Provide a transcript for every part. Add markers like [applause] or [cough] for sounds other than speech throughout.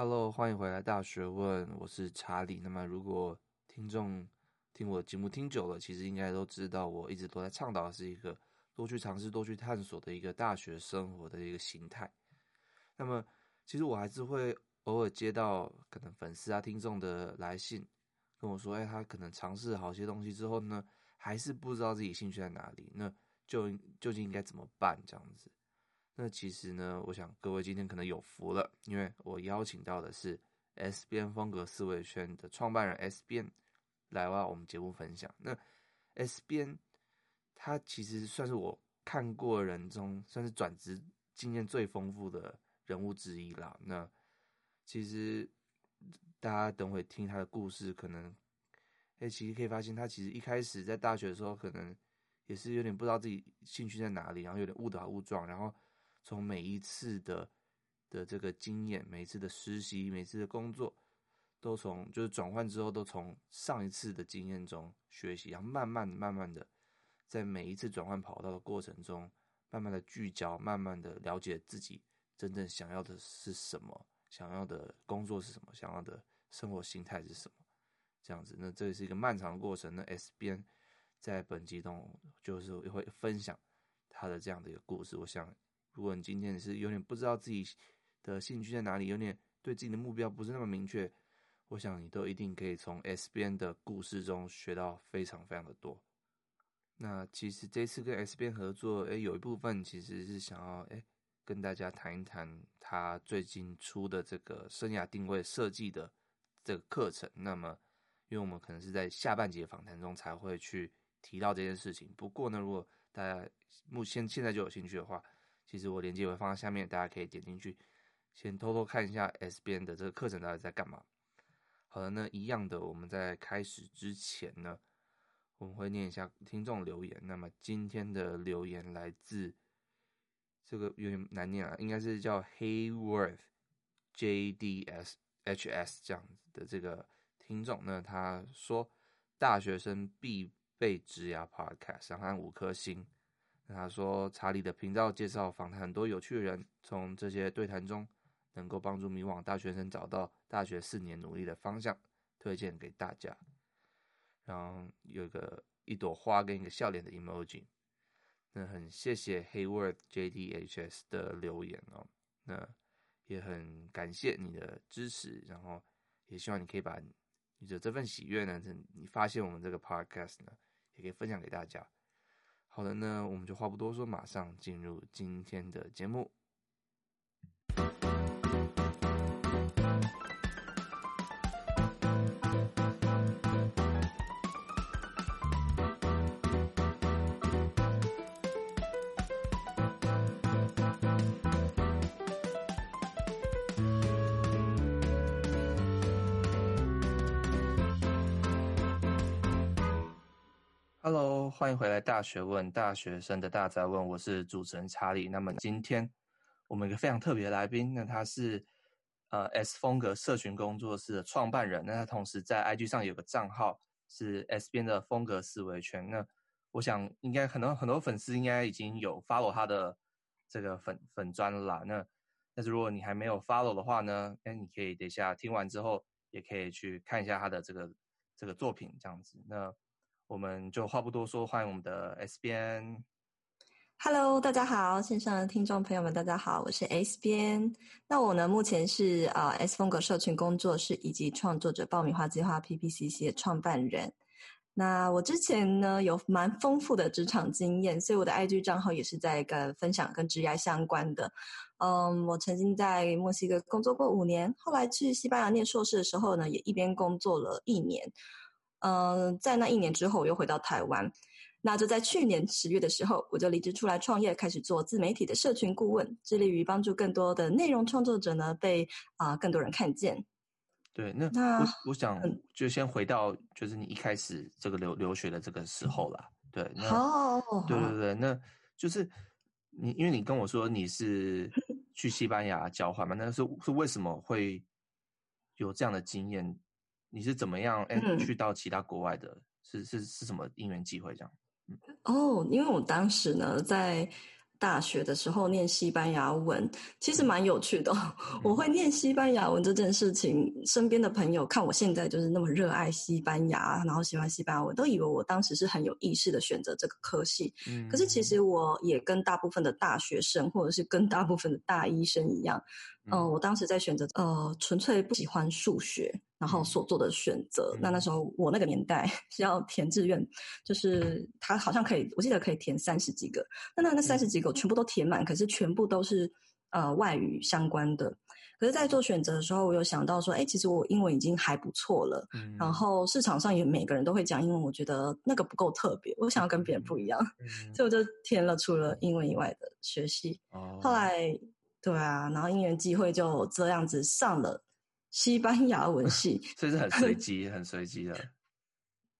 Hello，欢迎回来《大学问》，我是查理。那么，如果听众听我的节目听久了，其实应该都知道，我一直都在倡导的是一个多去尝试、多去探索的一个大学生活的一个形态。那么，其实我还是会偶尔接到可能粉丝啊、听众的来信，跟我说：“哎，他可能尝试好些东西之后呢，还是不知道自己兴趣在哪里，那就究竟应该怎么办？”这样子。那其实呢，我想各位今天可能有福了，因为我邀请到的是 S 编风格思维圈的创办人 S 编来到我们节目分享。那 S 编他其实算是我看过人中算是转职经验最丰富的人物之一啦。那其实大家等会听他的故事，可能哎，其实可以发现他其实一开始在大学的时候，可能也是有点不知道自己兴趣在哪里，然后有点误打误撞，然后。从每一次的的这个经验，每一次的实习，每次的工作，都从就是转换之后，都从上一次的经验中学习，然后慢慢、慢慢的，在每一次转换跑道的过程中，慢慢的聚焦，慢慢的了解自己真正想要的是什么，想要的工作是什么，想要的生活心态是什么，这样子。那这也是一个漫长的过程。那 S 边在本集中就是会分享他的这样的一个故事，我想。如果你今天是有点不知道自己的兴趣在哪里，有点对自己的目标不是那么明确，我想你都一定可以从 S 编的故事中学到非常非常的多。那其实这次跟 S 编合作，哎，有一部分其实是想要哎跟大家谈一谈他最近出的这个生涯定位设计的这个课程。那么，因为我们可能是在下半节访谈中才会去提到这件事情。不过呢，如果大家目前现在就有兴趣的话，其实我链接会放在下面，大家可以点进去，先偷偷看一下 S 编的这个课程到底在干嘛。好的，那一样的，我们在开始之前呢，我们会念一下听众留言。那么今天的留言来自这个有点难念啊，应该是叫 Hayworth JDS HS 这样子的这个听众。那他说大学生必备职涯 Podcast，想看五颗星。他说：“查理的频道介绍访谈很多有趣的人，从这些对谈中能够帮助迷惘大学生找到大学四年努力的方向，推荐给大家。”然后有一个一朵花跟一个笑脸的 emoji。那很谢谢 Hayward JDHS 的留言哦。那也很感谢你的支持，然后也希望你可以把你的这份喜悦呢，你发现我们这个 podcast 呢，也可以分享给大家。好的呢，我们就话不多说，马上进入今天的节目。欢迎回来《大学问》，大学生的大哉问，我是主持人查理。那么今天我们一个非常特别的来宾，那他是呃 S 风格社群工作室的创办人，那他同时在 IG 上有个账号是 S 边的风格思维圈。那我想应该很多很多粉丝应该已经有 follow 他的这个粉粉专了啦。那但是如果你还没有 follow 的话呢，那你可以等一下听完之后也可以去看一下他的这个这个作品这样子。那我们就话不多说，欢迎我们的 S 编。Hello，大家好，线上的听众朋友们，大家好，我是 S 边。那我呢，目前是啊、S 风格社群工作室以及创作者爆米花计划 PPCC 的创办人。那我之前呢有蛮丰富的职场经验，所以我的 IG 账号也是在跟分享跟职业相关的。嗯，我曾经在墨西哥工作过五年，后来去西班牙念硕士的时候呢，也一边工作了一年。嗯，在那一年之后，我又回到台湾。那就在去年十月的时候，我就离职出来创业，开始做自媒体的社群顾问，致力于帮助更多的内容创作者呢，被啊、呃、更多人看见。对，那，那我我想就先回到就是你一开始这个留留学的这个时候啦。对，好，对对对，那就是你因为你跟我说你是去西班牙交换嘛，那是是为什么会有这样的经验？你是怎么样去到其他国外的？嗯、是是是什么因缘机会这样？嗯、哦，因为我当时呢在大学的时候念西班牙文，其实蛮有趣的。我会念西班牙文这件事情，身边的朋友看我现在就是那么热爱西班牙，然后喜欢西班牙文，都以为我当时是很有意识的选择这个科系。可是其实我也跟大部分的大学生，或者是跟大部分的大医生一样，嗯、呃，我当时在选择呃，纯粹不喜欢数学。然后所做的选择，那那时候我那个年代是要填志愿，就是他好像可以，我记得可以填三十几个，那那那三十几个我全部都填满，可是全部都是呃外语相关的。可是，在做选择的时候，我有想到说，哎，其实我英文已经还不错了，嗯、然后市场上也每个人都会讲英文，我觉得那个不够特别，我想要跟别人不一样，嗯、[laughs] 所以我就填了除了英文以外的学系。哦、后来，对啊，然后因缘际会就这样子上了。西班牙文 [laughs] 系，所以是很随机，很随机的。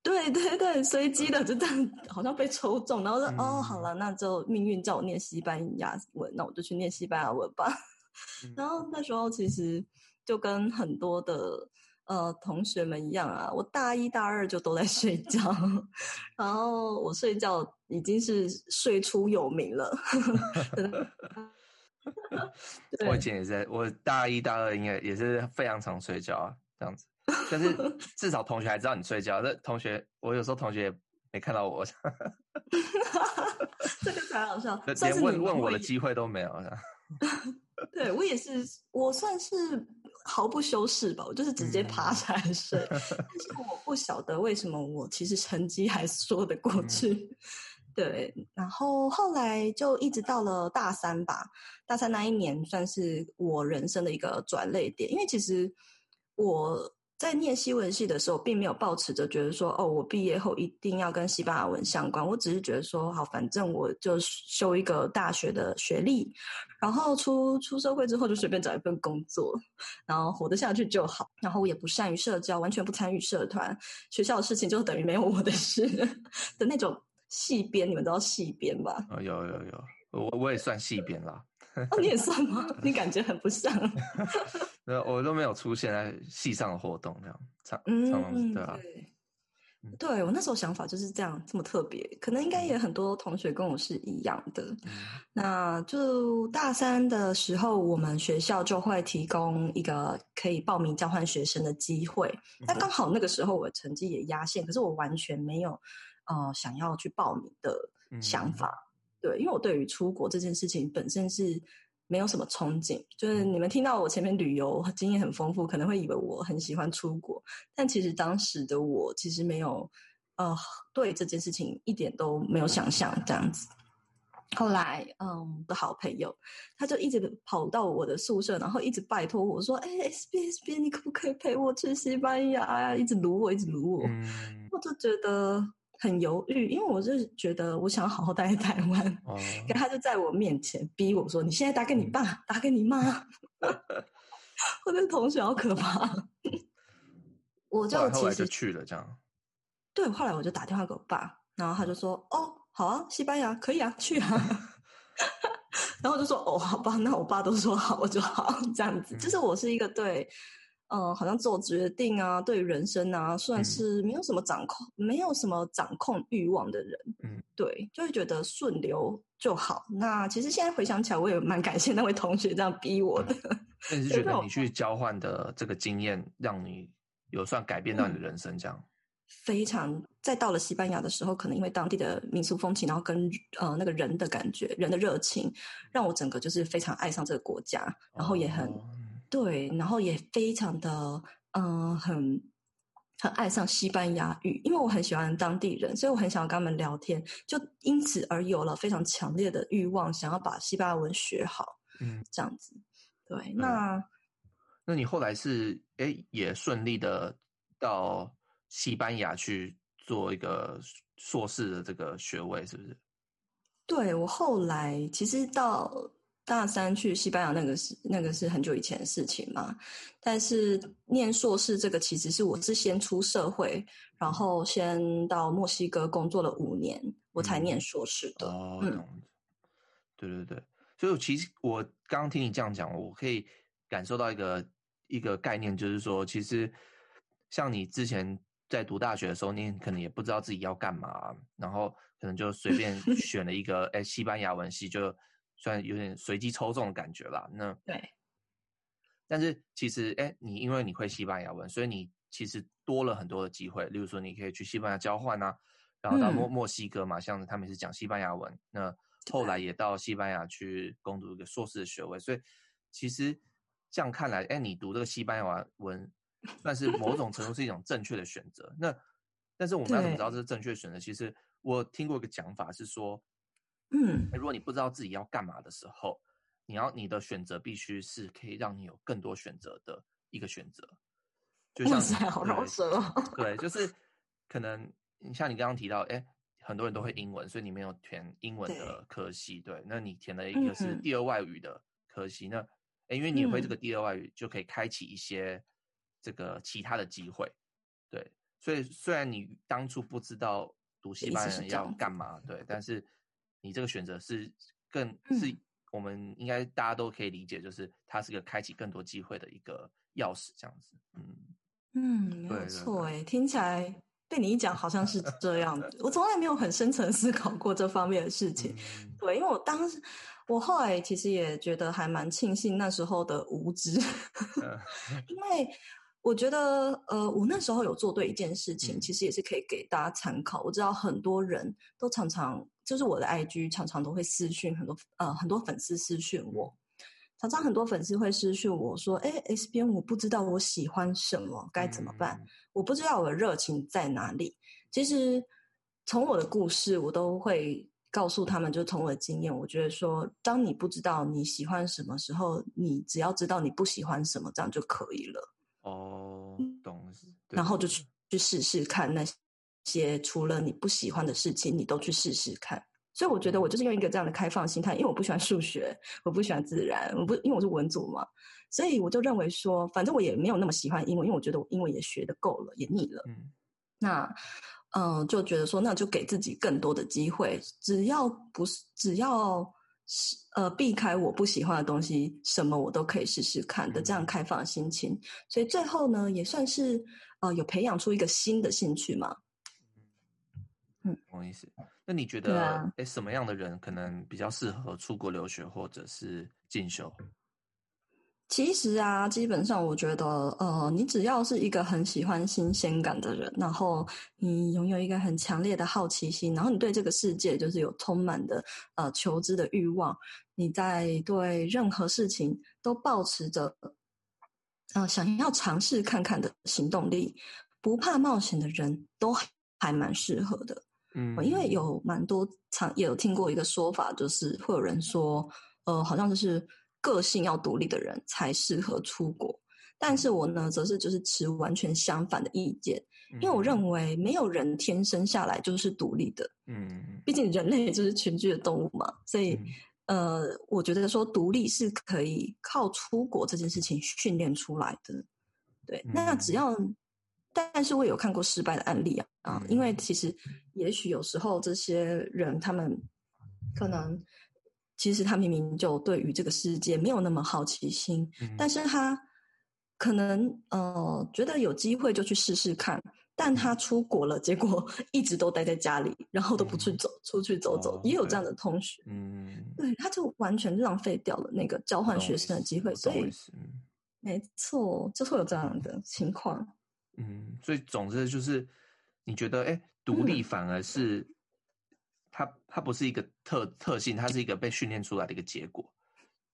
对 [laughs] 对对，随机的，就这样，好像被抽中，然后说：“嗯、哦，好了，那就命运叫我念西班牙文，那我就去念西班牙文吧。[laughs] 嗯”然后那时候其实就跟很多的呃同学们一样啊，我大一大二就都在睡觉，然后我睡觉已经是睡出有名了。[laughs] 我以前也是，我大一、大二应该也是非常常睡觉啊，这样子。但是 [laughs] 至少同学还知道你睡觉，那同学我有时候同学也没看到我，[laughs] 这个才好笑，连问问我的机会都没有。对，我也是，我算是毫不修饰吧，我就是直接爬起来睡。但是我不晓得为什么我其实成绩还说得过去。嗯对，然后后来就一直到了大三吧。大三那一年算是我人生的一个转捩点，因为其实我在念西文系的时候，并没有抱持着觉得说，哦，我毕业后一定要跟西班牙文相关。我只是觉得说，好，反正我就修一个大学的学历，然后出出社会之后就随便找一份工作，然后活得下去就好。然后我也不善于社交，完全不参与社团，学校的事情就等于没有我的事 [laughs] 的那种。系编，你们知道戏编吧？哦，有有有，我我也算戏编啦。哦，你也算吗？[laughs] 你感觉很不像。[laughs] 我都没有出现在戏上的活动，这样常常、嗯、对啊。对，嗯、对我那时候想法就是这样，这么特别，可能应该也很多同学跟我是一样的。嗯、那就大三的时候，我们学校就会提供一个可以报名交换学生的机会。但刚好那个时候我的成绩也压线，可是我完全没有。呃，想要去报名的想法，嗯、对，因为我对于出国这件事情本身是没有什么憧憬。就是你们听到我前面旅游经验很丰富，可能会以为我很喜欢出国，但其实当时的我其实没有，呃，对这件事情一点都没有想象这样子。后来，嗯，的好朋友他就一直跑到我的宿舍，然后一直拜托我说：“哎，S B S B，你可不可以陪我去西班牙呀？”一直撸我，一直撸我，嗯、我就觉得。很犹豫，因为我是觉得我想要好好待在台湾，可、哦、他就在我面前逼我说：“你现在打给你爸，嗯、打给你妈。[laughs] ”我的同学好可怕。[laughs] 我就其实后来就去了，这样。对，后来我就打电话给我爸，然后他就说：“哦，好啊，西班牙可以啊，去啊。[laughs] ”然后我就说：“哦，好吧，那我爸都说好，我就好。”这样子，嗯、就是我是一个对。嗯，好像做决定啊，对人生啊，算是没有什么掌控，嗯、没有什么掌控欲望的人。嗯，对，就会觉得顺流就好。那其实现在回想起来，我也蛮感谢那位同学这样逼我的。那你是觉得你去交换的这个经验，让你有算改变到你的人生？这样、嗯、非常。在到了西班牙的时候，可能因为当地的民俗风情，然后跟呃那个人的感觉、人的热情，让我整个就是非常爱上这个国家，然后也很。哦对，然后也非常的，嗯、呃，很很爱上西班牙语，因为我很喜欢当地人，所以我很想要跟他们聊天，就因此而有了非常强烈的欲望，想要把西班牙文学好，嗯，这样子。对，那、嗯、那你后来是诶也顺利的到西班牙去做一个硕士的这个学位，是不是？对，我后来其实到。大三去西班牙那个是那个是很久以前的事情嘛，但是念硕士这个其实是我是先出社会，然后先到墨西哥工作了五年，我才念硕士的。哦，嗯，对对对，所以其实我刚刚听你这样讲，我可以感受到一个一个概念，就是说，其实像你之前在读大学的时候，你可能也不知道自己要干嘛，然后可能就随便 [laughs] 选了一个，哎，西班牙文系，就算有点随机抽中的感觉啦。那对，但是其实，哎，你因为你会西班牙文，所以你其实多了很多的机会。例如说，你可以去西班牙交换啊，然后到墨墨西哥嘛，像他们是讲西班牙文，那后来也到西班牙去攻读一个硕士的学位。所以其实这样看来，哎，你读这个西班牙文。[laughs] 但是某种程度是一种正确的选择。那，但是我们要怎么知道这是正确选择？其实我听过一个讲法是说，嗯，如果你不知道自己要干嘛的时候，你要你的选择必须是可以让你有更多选择的一个选择。就像好饶舌哦。对，就是可能你像你刚刚提到，哎，很多人都会英文，所以你没有填英文的科系，对，对，那你填了一个是第二外语的科系，嗯、那哎，因为你会这个第二外语，就可以开启一些。这个其他的机会，对，所以虽然你当初不知道读西班牙要干嘛，对，但是你这个选择是更、嗯、是我们应该大家都可以理解，就是它是个开启更多机会的一个钥匙，这样子，嗯。嗯，没有错，哎，听起来被你一讲好像是这样子，我从来没有很深层思考过这方面的事情，嗯、对，因为我当时。我后来其实也觉得还蛮庆幸那时候的无知，[laughs] 因为我觉得呃，我那时候有做对一件事情，其实也是可以给大家参考。我知道很多人都常常就是我的 IG 常常都会私讯很多呃很多粉丝私讯我，常常很多粉丝会私讯我说：“哎，S 编我不知道我喜欢什么，该怎么办？我不知道我的热情在哪里。”其实从我的故事，我都会。告诉他们，就从我的经验，我觉得说，当你不知道你喜欢什么时候，你只要知道你不喜欢什么，这样就可以了。哦，懂。然后就去去试试看那些除了你不喜欢的事情，你都去试试看。所以我觉得我就是用一个这样的开放心态，因为我不喜欢数学，我不喜欢自然，我不因为我是文组嘛，所以我就认为说，反正我也没有那么喜欢英文，因为我觉得我英文也学的够了，也腻了。嗯，那。嗯，就觉得说，那就给自己更多的机会，只要不是，只要是呃避开我不喜欢的东西，什么我都可以试试看的这样开放的心情。所以最后呢，也算是呃有培养出一个新的兴趣嘛。嗯，不好意思。那你觉得，哎、啊，什么样的人可能比较适合出国留学或者是进修？其实啊，基本上我觉得，呃，你只要是一个很喜欢新鲜感的人，然后你拥有一个很强烈的好奇心，然后你对这个世界就是有充满的呃求知的欲望，你在对任何事情都抱持着呃想要尝试看看的行动力，不怕冒险的人都还蛮适合的。嗯，因为有蛮多常也有听过一个说法，就是会有人说，呃，好像就是。个性要独立的人才适合出国，但是我呢，则是就是持完全相反的意见，因为我认为没有人天生下来就是独立的，嗯，毕竟人类就是群居的动物嘛，所以，呃，我觉得说独立是可以靠出国这件事情训练出来的，对，那只要，但是我有看过失败的案例啊，啊，因为其实也许有时候这些人他们可能。其实他明明就对于这个世界没有那么好奇心，嗯、但是他可能呃觉得有机会就去试试看，但他出国了，结果 [laughs] 一直都待在家里，然后都不去走、嗯、出去走走，哦、也有这样的同学，嗯，对，他就完全浪费掉了那个交换学生的机会，所以没错，就会有这样的情况。嗯，所以总之就是你觉得，哎，独立反而是。嗯它它不是一个特特性，它是一个被训练出来的一个结果，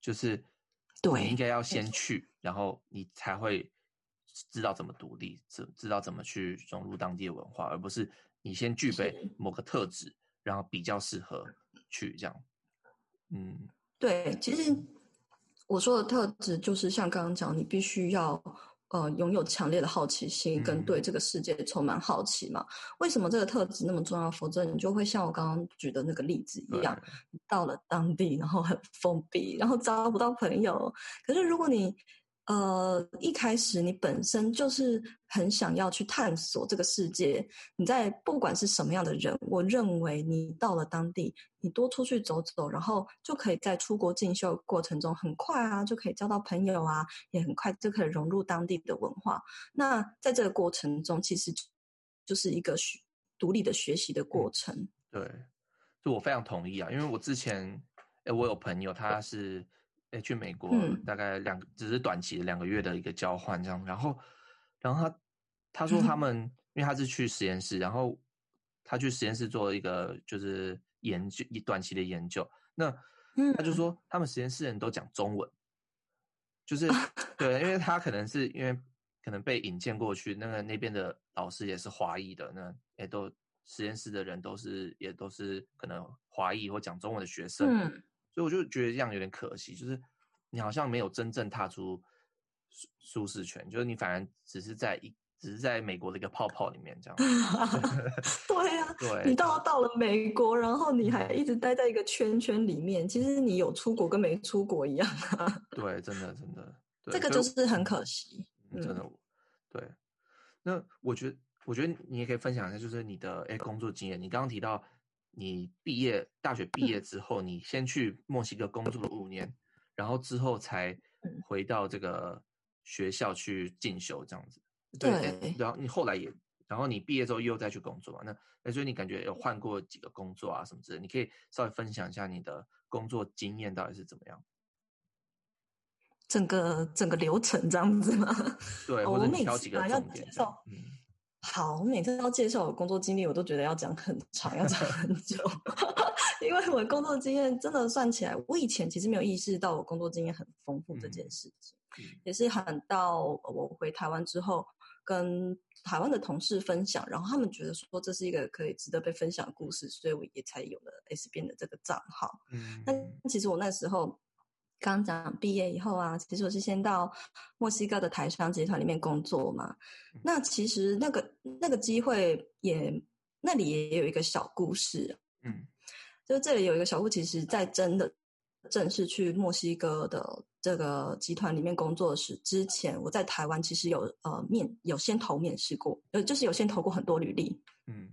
就是你应该要先去，然后你才会知道怎么独立，知知道怎么去融入当地的文化，而不是你先具备某个特质，然后比较适合去这样。嗯，对，其实我说的特质就是像刚刚讲，你必须要。呃，拥有强烈的好奇心跟对这个世界充满好奇嘛？嗯、为什么这个特质那么重要？否则你就会像我刚刚举的那个例子一样，到了当地然后很封闭，然后 [laughs] 交不到朋友。可是如果你呃，一开始你本身就是很想要去探索这个世界。你在不管是什么样的人，我认为你到了当地，你多出去走走，然后就可以在出国进修过程中很快啊，就可以交到朋友啊，也很快就可以融入当地的文化。那在这个过程中，其实就是一个学独立的学习的过程。嗯、对，就我非常同意啊，因为我之前，哎，我有朋友他是，哎，去美国大概两个，只是短期的两个月的一个交换这样，然后，然后他他说他们，嗯、因为他是去实验室，然后他去实验室做一个就是研究，一短期的研究，那他就。说他们实验室人都讲中文。就是 [laughs] 对，因为他可能是因为可能被引荐过去，那个那边的老师也是华裔的，那也都实验室的人都是也都是可能华裔或讲中文的学生，嗯，所以我就觉得这样有点可惜，就是你好像没有真正踏出舒舒适圈，就是你反而只是在一。只是在美国的一个泡泡里面这样，[laughs] 对呀、啊，对，你到到了美国，然后你还一直待在一个圈圈里面，其实你有出国跟没出国一样啊。[laughs] 对，真的真的，这个就是很可惜，嗯、真的。对，那我觉得，我觉得你也可以分享一下，就是你的哎工作经验。你刚刚提到你毕业大学毕业之后，嗯、你先去墨西哥工作了五年，然后之后才回到这个学校去进修这样子。对，对，然后你后来也，然后你毕业之后又再去工作嘛？那那所以你感觉有换过几个工作啊什么之类的？你可以稍微分享一下你的工作经验到底是怎么样？整个整个流程这样子吗？对，或者你挑几个重点。嗯，好，我每次要介绍我工作经历，我都觉得要讲很长，要讲很 [laughs] 久，[laughs] 因为我工作经验真的算起来，我以前其实没有意识到我工作经验很丰富这件事情，也是很到我回台湾之后。跟台湾的同事分享，然后他们觉得说这是一个可以值得被分享的故事，所以我也才有了 S 边的这个账号。嗯，但其实我那时候刚讲毕业以后啊，其实我是先到墨西哥的台商集团里面工作嘛。嗯、那其实那个那个机会也那里也有一个小故事。嗯，就这里有一个小故事，其实在真的正式去墨西哥的。这个集团里面工作时，之前我在台湾其实有呃面有先投面试过，呃就是有先投过很多履历，嗯，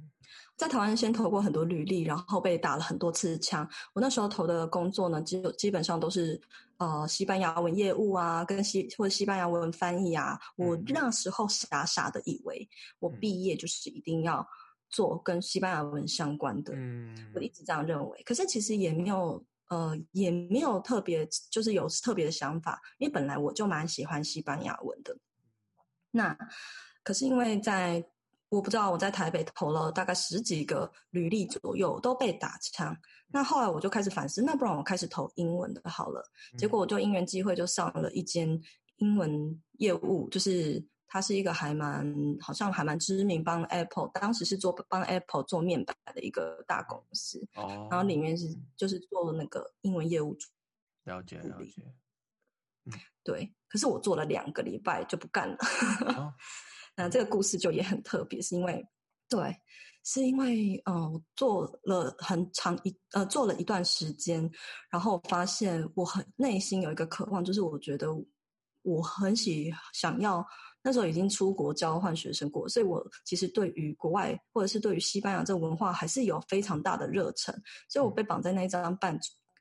在台湾先投过很多履历，然后被打了很多次枪。我那时候投的工作呢，基基本上都是呃西班牙文业务啊，跟西或者西班牙文翻译啊。我那时候傻傻的以为我毕业就是一定要做跟西班牙文相关的，嗯，我一直这样认为。可是其实也没有。呃，也没有特别，就是有特别的想法，因为本来我就蛮喜欢西班牙文的。那可是因为在我不知道我在台北投了大概十几个履历左右都被打枪，那后来我就开始反思，那不然我开始投英文的好了。结果我就因缘机会就上了一间英文业务，就是。它是一个还蛮好像还蛮知名，帮 Apple 当时是做帮 Apple 做面板的一个大公司哦，然后里面是就是做那个英文业务组。了解了解，嗯，对。可是我做了两个礼拜就不干了，[laughs] 哦、那这个故事就也很特别，是因为对，是因为嗯、呃，我做了很长一呃做了一段时间，然后发现我很内心有一个渴望，就是我觉得我很喜想要。那时候已经出国交换学生过，所以我其实对于国外或者是对于西班牙这个文化还是有非常大的热忱。所以我被绑在那一张办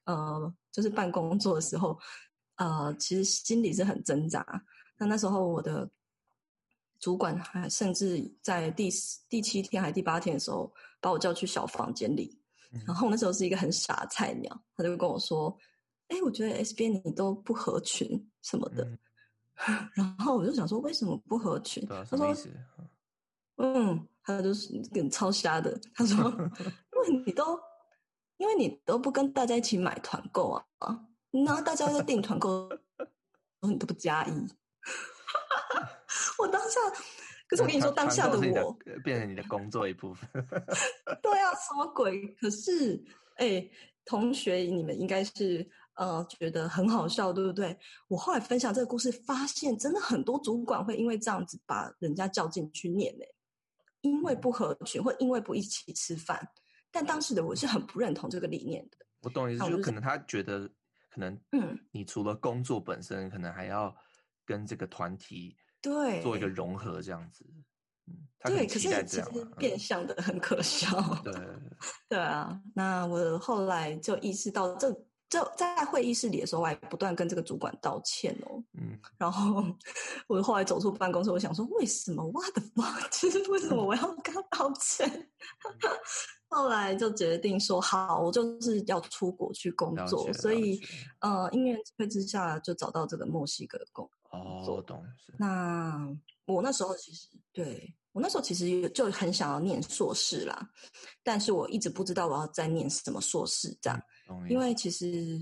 呃，就是办工作的时候，呃，其实心里是很挣扎。那那时候我的主管还甚至在第第七天还是第八天的时候，把我叫去小房间里，然后那时候是一个很傻的菜鸟，他就跟我说：“哎，我觉得 S B 你都不合群什么的。”然后我就想说，为什么不合群？啊、他说：“嗯，他就是跟超瞎的。”他说：[laughs] “因为你都，因为你都不跟大家一起买团购啊，然后大家在订团购，然后你都不加一。” [laughs] [laughs] 我当下，可是我跟你说，当下的我的变成你的工作一部分。[laughs] 对啊，什么鬼？可是，哎，同学，你们应该是。呃，觉得很好笑，对不对？我后来分享这个故事，发现真的很多主管会因为这样子把人家叫进去念呢，因为不合群，或因为不一起吃饭。但当时的我是很不认同这个理念的。我懂意思，就可能他觉得，可能嗯，你除了工作本身，可能还要跟这个团体对做一个融合，这样子。嗯，对，可是其实变相的很可笑。对，[laughs] 对啊。那我后来就意识到这。就在会议室里的时候，我还不断跟这个主管道歉哦。嗯，然后我后来走出办公室，我想说，为什么？What the fuck？其实为什么我要跟他道歉？[laughs] 后来就决定说，好，我就是要出国去工作，所以呃，因缘际会之下就找到这个墨西哥的工作。哦，懂。那我那时候其实对。我那时候其实就很想要念硕士啦，但是我一直不知道我要再念什么硕士这样，因为其实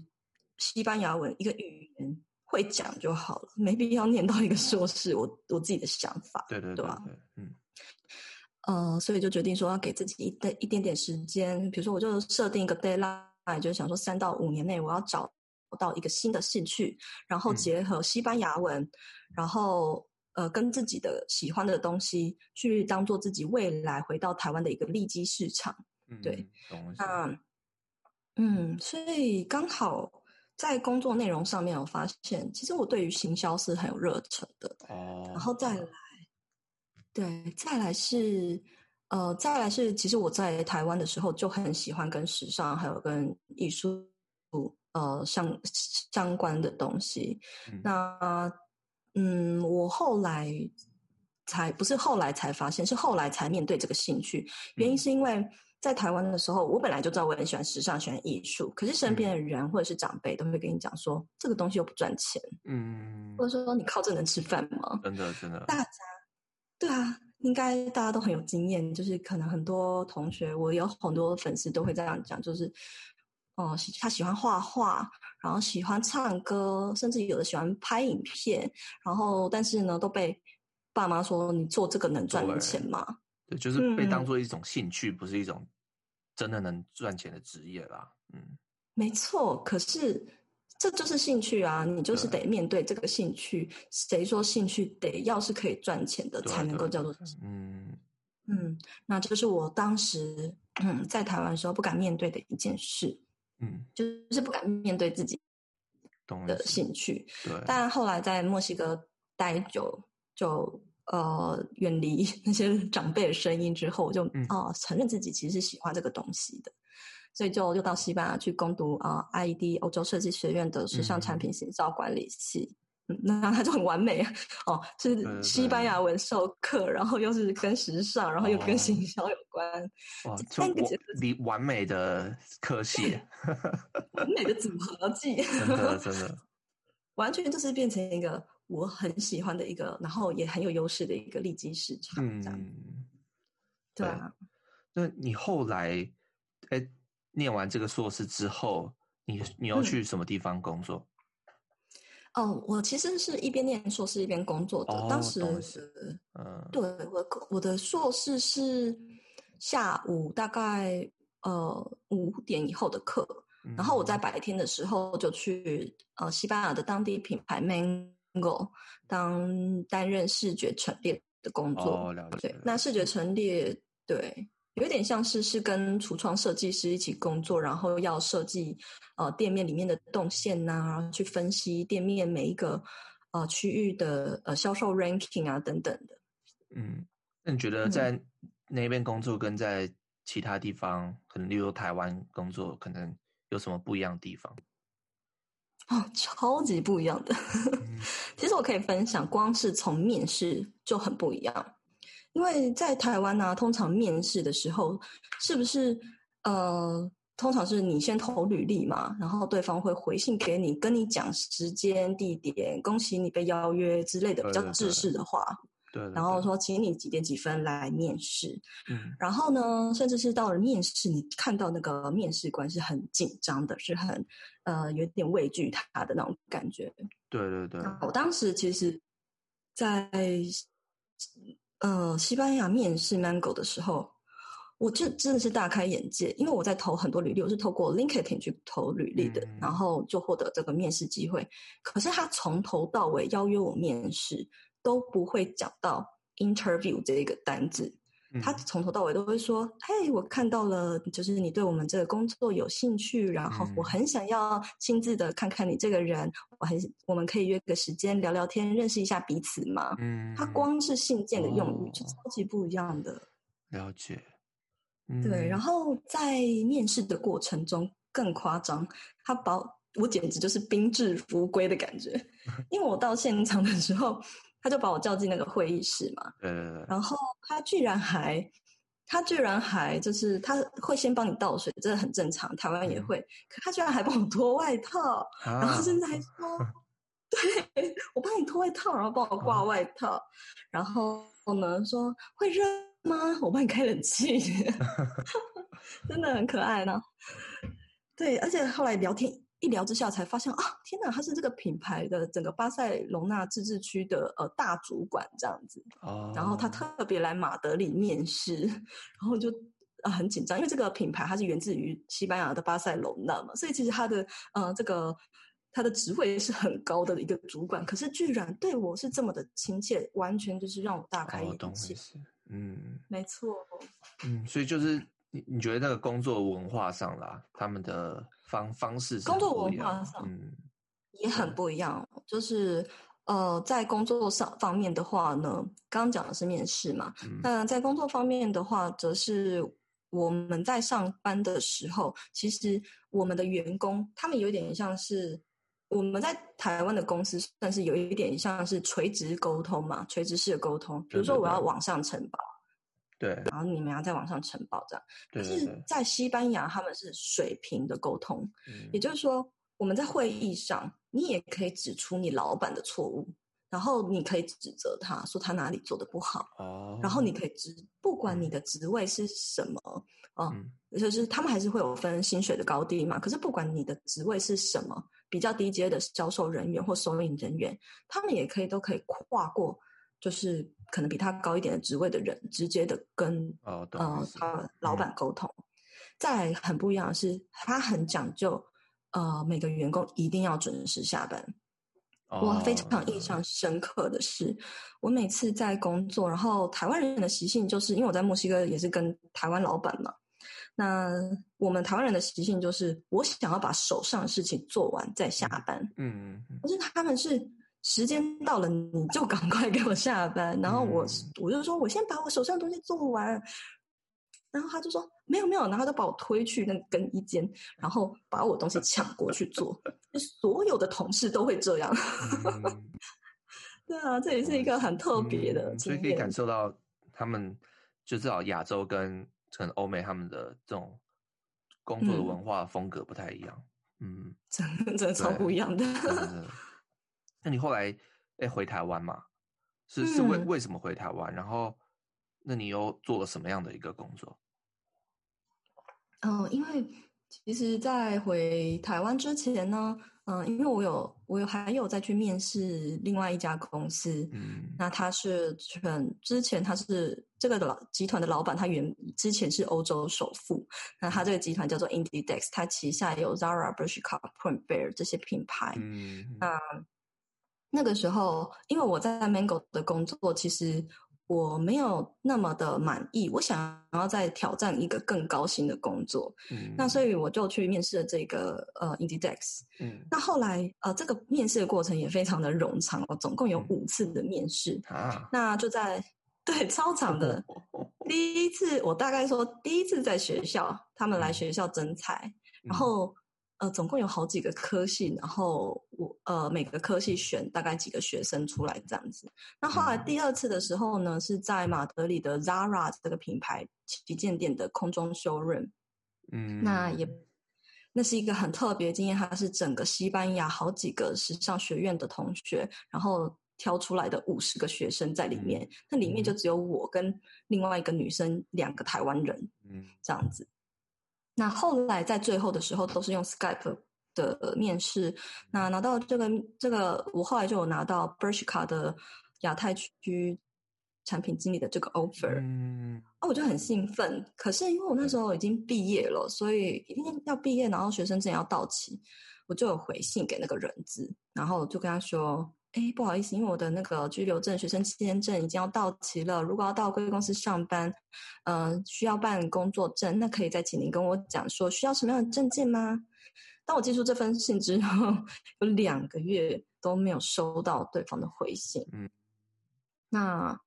西班牙文一个语言会讲就好了，没必要念到一个硕士。我我自己的想法，对对对，对，对吧？嗯，呃，所以就决定说要给自己一点一点点时间，比如说我就设定一个 deadline，就是想说三到五年内我要找到一个新的兴趣，然后结合西班牙文，嗯、然后。呃，跟自己的喜欢的东西去当做自己未来回到台湾的一个利基市场，嗯、对，那嗯，所以刚好在工作内容上面，我发现其实我对于行销是很有热忱的。哦，然后再来，对，再来是呃，再来是，其实我在台湾的时候就很喜欢跟时尚还有跟艺术呃相相关的东西，嗯、那。嗯，我后来才不是后来才发现，是后来才面对这个兴趣。原因是因为在台湾的时候，我本来就知道我很喜欢时尚、喜欢艺术，可是身边的人或者是长辈都会跟你讲说，这个东西又不赚钱，嗯，或者说你靠这能吃饭吗？真的，真的。大家对啊，应该大家都很有经验，就是可能很多同学，我有很多粉丝都会这样讲，就是。哦，他喜欢画画，然后喜欢唱歌，甚至有的喜欢拍影片。然后，但是呢，都被爸妈说：“你做这个能赚钱吗？”对，就是被当做一种兴趣，嗯、不是一种真的能赚钱的职业啦。嗯，没错。可是这就是兴趣啊，你就是得面对这个兴趣。谁说兴趣得要是可以赚钱的才能够叫做嗯嗯？那就是我当时嗯 [clears throat] 在台湾的时候不敢面对的一件事。嗯，就是不敢面对自己的兴趣。对，但后来在墨西哥待久，就呃远离 [laughs] 那些长辈的声音之后，就哦、嗯呃、承认自己其实是喜欢这个东西的，所以就又到西班牙去攻读啊、呃、IED 欧洲设计学院的时尚产品行销管理系。嗯那他就很完美哦，是西班牙文授课，然后又是跟时尚，然后又跟行销有关，哇，三个你完美的科系，[laughs] 完美的组合技，真的真的，[laughs] 完全就是变成一个我很喜欢的一个，然后也很有优势的一个利基市场，这样，嗯，对啊。那你后来，哎，念完这个硕士之后，你你要去什么地方工作？哦，我其实是一边念硕士一边工作的。哦、当时，嗯，对，我我的硕士是下午大概呃五点以后的课，嗯、然后我在白天的时候就去呃西班牙的当地品牌 Mango 当担任视觉陈列的工作。哦，了解。对，那视觉陈列，对。有点像是是跟橱窗设计师一起工作，然后要设计呃店面里面的动线呐、啊，然后去分析店面每一个呃区域的呃销售 ranking 啊等等的。嗯，那你觉得在那边工作跟在其他地方，嗯、可能例如台湾工作，可能有什么不一样的地方？哦，超级不一样的。嗯、[laughs] 其实我可以分享，光是从面试就很不一样。因为在台湾呢、啊，通常面试的时候，是不是呃，通常是你先投履历嘛，然后对方会回信给你，跟你讲时间、地点，恭喜你被邀约之类的比较制式的话。对，对，对。然后说，请你几点几分来面试。嗯。然后呢，甚至是到了面试，你看到那个面试官是很紧张的，是很呃有点畏惧他的那种感觉。对对对。我当时其实，在。呃，西班牙面试 Mango 的时候，我这真的是大开眼界，因为我在投很多履历，我是透过 LinkedIn 去投履历的，嗯、然后就获得这个面试机会。可是他从头到尾邀约我面试，都不会讲到 interview 这一个单字。他从头到尾都会说：“嘿，我看到了，就是你对我们这个工作有兴趣，然后我很想要亲自的看看你这个人，我很我们可以约个时间聊聊天，认识一下彼此吗？”嗯，他光是信件的用语就超级不一样的。了解。对，然后在面试的过程中更夸张，他把我简直就是宾至如归的感觉。[laughs] 因为我到现场的时候，他就把我叫进那个会议室嘛，对对对，然后他居然还。他居然还就是他会先帮你倒水，这很正常，台湾也会。嗯、可他居然还帮我脱外套，啊、然后甚至还说：[laughs] “对，我帮你脱外套，然后帮我挂外套。啊”然后呢说：“会热吗？我帮你开冷气。[laughs] [laughs] ”真的很可爱呢。对，而且后来聊天。一聊之下才发现啊，天哪，他是这个品牌的整个巴塞隆纳自治区的呃大主管这样子。哦。然后他特别来马德里面试，[laughs] 然后就啊很紧张，因为这个品牌它是源自于西班牙的巴塞隆纳嘛，所以其实他的呃这个他的职位是很高的一个主管，可是居然对我是这么的亲切，完全就是让我大开眼界。哦、嗯，没错。嗯，所以就是你你觉得那个工作文化上啦，他们的。方方式工作文化上，嗯，也很不一样。嗯、就是呃，在工作上方面的话呢，刚刚讲的是面试嘛。那、嗯、在工作方面的话，则是我们在上班的时候，其实我们的员工他们有点像是我们在台湾的公司，算是有一点像是垂直沟通嘛，垂直式的沟通。比如说，我要往上呈报。对，然后你们要在网上呈报这样。对，可是，在西班牙他们是水平的沟通，嗯、也就是说，我们在会议上，你也可以指出你老板的错误，然后你可以指责他说他哪里做的不好。哦。然后你可以指，不管你的职位是什么，哦、嗯，就是他们还是会有分薪水的高低嘛。可是不管你的职位是什么，比较低阶的销售人员或收银人员，他们也可以都可以跨过。就是可能比他高一点的职位的人，直接的跟、哦、呃他老板沟通。嗯、再很不一样的是，他很讲究，呃，每个员工一定要准时下班。哦、我非常印象深刻的是，我每次在工作，然后台湾人的习性就是，因为我在墨西哥也是跟台湾老板嘛，那我们台湾人的习性就是，我想要把手上的事情做完再下班。嗯嗯嗯，可是他们是。时间到了，你就赶快给我下班。然后我、嗯、我就说，我先把我手上的东西做完。然后他就说没有没有，然后他就把我推去那个更衣间，然后把我东西抢过去做。所有的同事都会这样。嗯、[laughs] 对啊，这也是一个很特别的、嗯，所以可以感受到他们就至少亚洲跟可能欧美他们的这种工作的文化风格不太一样。嗯，真的真的超不一样的。那你后来诶回台湾嘛？是是为为什么回台湾？嗯、然后那你又做了什么样的一个工作？嗯、呃，因为其实，在回台湾之前呢，嗯、呃，因为我有我有还有再去面试另外一家公司，嗯，那他是全之前他是这个老集团的老板，他原之前是欧洲首富，那他这个集团叫做 Inditex，他旗下有 Zara、Bershka、Pull&Bear 这些品牌，嗯，那。那个时候，因为我在 Mango 的工作，其实我没有那么的满意，我想要再挑战一个更高薪的工作。嗯，那所以我就去面试了这个呃 Inditex。嗯，那后来呃这个面试的过程也非常的冗长，我总共有五次的面试。啊，那就在对超长的 [laughs] 第一次，我大概说第一次在学校，他们来学校征才，然后。呃，总共有好几个科系，然后我呃每个科系选大概几个学生出来这样子。那后来第二次的时候呢，是在马德里的 Zara 这个品牌旗舰店的空中 showroom。嗯，那也那是一个很特别的经验，它是整个西班牙好几个时尚学院的同学，然后挑出来的五十个学生在里面，那里面就只有我跟另外一个女生两个台湾人，嗯，这样子。那后来在最后的时候都是用 Skype 的面试，那拿到这个这个，我后来就有拿到 Bershka 的亚太区产品经理的这个 offer，嗯，啊，我就很兴奋。可是因为我那时候已经毕业了，所以一定要毕业，然后学生证要到期，我就有回信给那个人资，然后就跟他说。哎，不好意思，因为我的那个居留证、学生签证已经要到期了。如果要到贵公司上班，嗯、呃，需要办工作证，那可以再请您跟我讲说需要什么样的证件吗？当我寄出这封信之后，[laughs] 有两个月都没有收到对方的回信。嗯，那